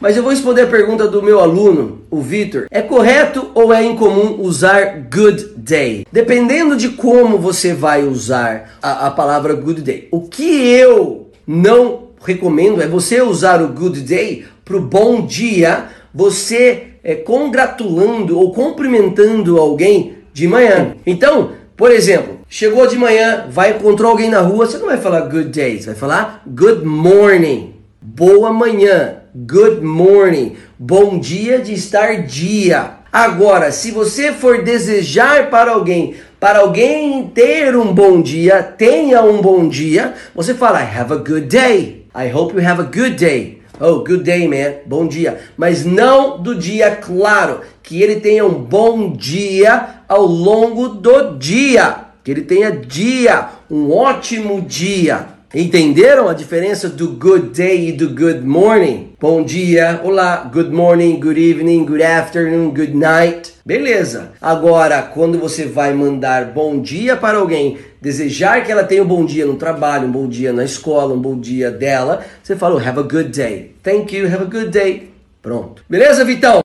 Mas eu vou responder a pergunta do meu aluno, o Vitor. É correto ou é incomum usar good day? Dependendo de como você vai usar a, a palavra good day. O que eu não recomendo é você usar o good day para o bom dia, você é, congratulando ou cumprimentando alguém de manhã. Então, por exemplo, chegou de manhã, vai encontrou alguém na rua, você não vai falar good day, você vai falar good morning, boa manhã, good morning, bom dia de estar dia. Agora, se você for desejar para alguém, para alguém ter um bom dia, tenha um bom dia, você fala have a good day. I hope you have a good day. Oh, good day, man. Bom dia. Mas não do dia claro. Que ele tenha um bom dia ao longo do dia. Que ele tenha dia, um ótimo dia. Entenderam a diferença do good day e do good morning? Bom dia, olá, good morning, good evening, good afternoon, good night. Beleza. Agora, quando você vai mandar bom dia para alguém, desejar que ela tenha um bom dia no trabalho, um bom dia na escola, um bom dia dela, você fala have a good day. Thank you, have a good day. Pronto. Beleza, Vitão?